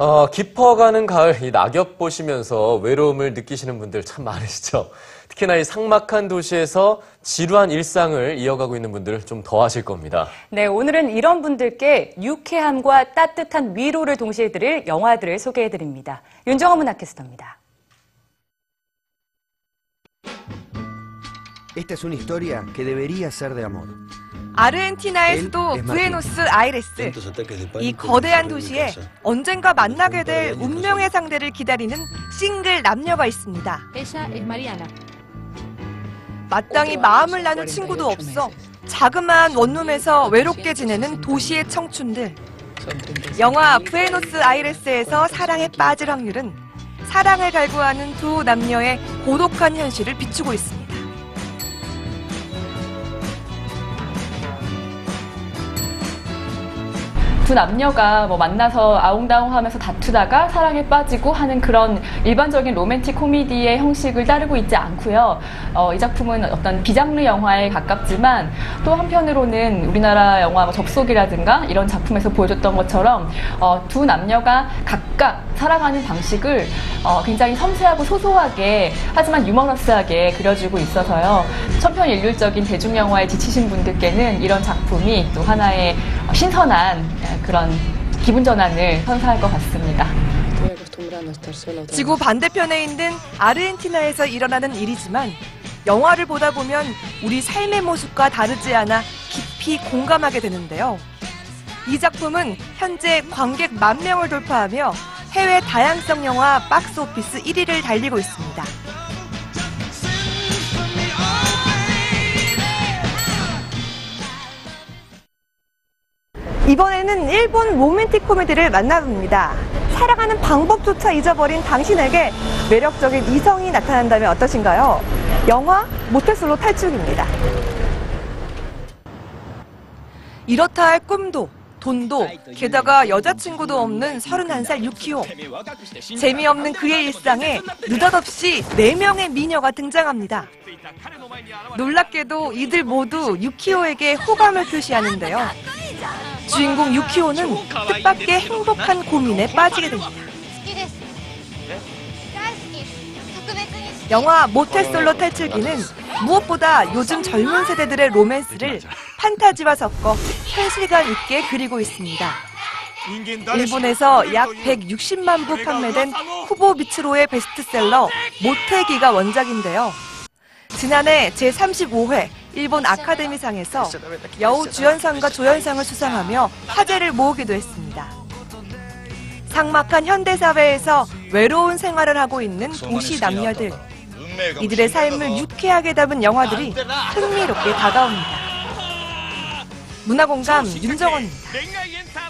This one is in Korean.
어, 깊어가는 가을 이 낙엽 보시면서 외로움을 느끼시는 분들 참 많으시죠. 특히나 이 삭막한 도시에서 지루한 일상을 이어가고 있는 분들 좀 더 하실 겁니다. 네, 오늘은 이런 분들께 유쾌함과 따뜻한 위로를 동시에 드릴 영화들을 소개해 드립니다. 윤정원 문학캐스터입니다. Esta es una historia que debería ser de amor. 아르헨티나의 수도 부에노스 아이레스. 이 거대한 도시에 언젠가 만나게 될 운명의 상대를 기다리는 싱글 남녀가 있습니다. 마땅히 마음을 나눌 친구도 없어 자그마한 원룸에서 외롭게 지내는 도시의 청춘들. 영화 부에노스 아이레스에서 사랑에 빠질 확률은 사랑을 갈구하는 두 남녀의 고독한 현실을 비추고 있습니다. 두 남녀가 뭐 만나서 아웅다웅 하면서 다투다가 사랑에 빠지고 하는 그런 일반적인 로맨틱 코미디의 형식을 따르고 있지 않고요. 어, 이 작품은 어떤 비장르 영화에 가깝지만 또 한편으로는 우리나라 영화 뭐 접속이라든가 이런 작품에서 보여줬던 것처럼 어, 두 남녀가 각각 살아가는 방식을 어, 굉장히 섬세하고 소소하게 하지만 유머러스하게 그려주고 있어서요. 천편일률적인 대중영화에 지치신 분들께는 이런 작품이 또 하나의 신선한 그런 기분 전환을 선사할 것 같습니다. 지구 반대편에 있는 아르헨티나에서 일어나는 일이지만 영화를 보다 보면 우리 삶의 모습과 다르지 않아 깊이 공감하게 되는데요. 이 작품은 현재 관객 만 명을 돌파하며 해외 다양성 영화 박스 오피스 1위를 달리고 있습니다. 이번에는 일본 로맨틱 코미디를 만나봅니다. 사랑하는 방법조차 잊어버린 당신에게 매력적인 이성이 나타난다면 어떠신가요? 영화 모태솔로 탈출기입니다. 이렇다 할 꿈도 돈도 게다가 여자친구도 없는 31살 유키오. 재미없는 그의 일상에 느닷없이 4명의 미녀가 등장합니다. 놀랍게도 이들 모두 유키오에게 호감을 표시하는데요. 주인공 유키오는 뜻밖의 행복한 고민에 빠지게 됩니다. 영화 모태솔로 탈출기는 무엇보다 요즘 젊은 세대들의 로맨스를 판타지와 섞어 현실감 있게 그리고 있습니다. 일본에서 약 160만 부 판매된 후보 비츠로의 베스트셀러 모태기가 원작인데요. 지난해 제35회 일본 아카데미상에서 여우 주연상과 조연상을 수상하며 화제를 모으기도 했습니다. 삭막한 현대사회에서 외로운 생활을 하고 있는 도시 남녀들. 이들의 삶을 유쾌하게 담은 영화들이 흥미롭게 다가옵니다. 문화공감 윤정원입니다.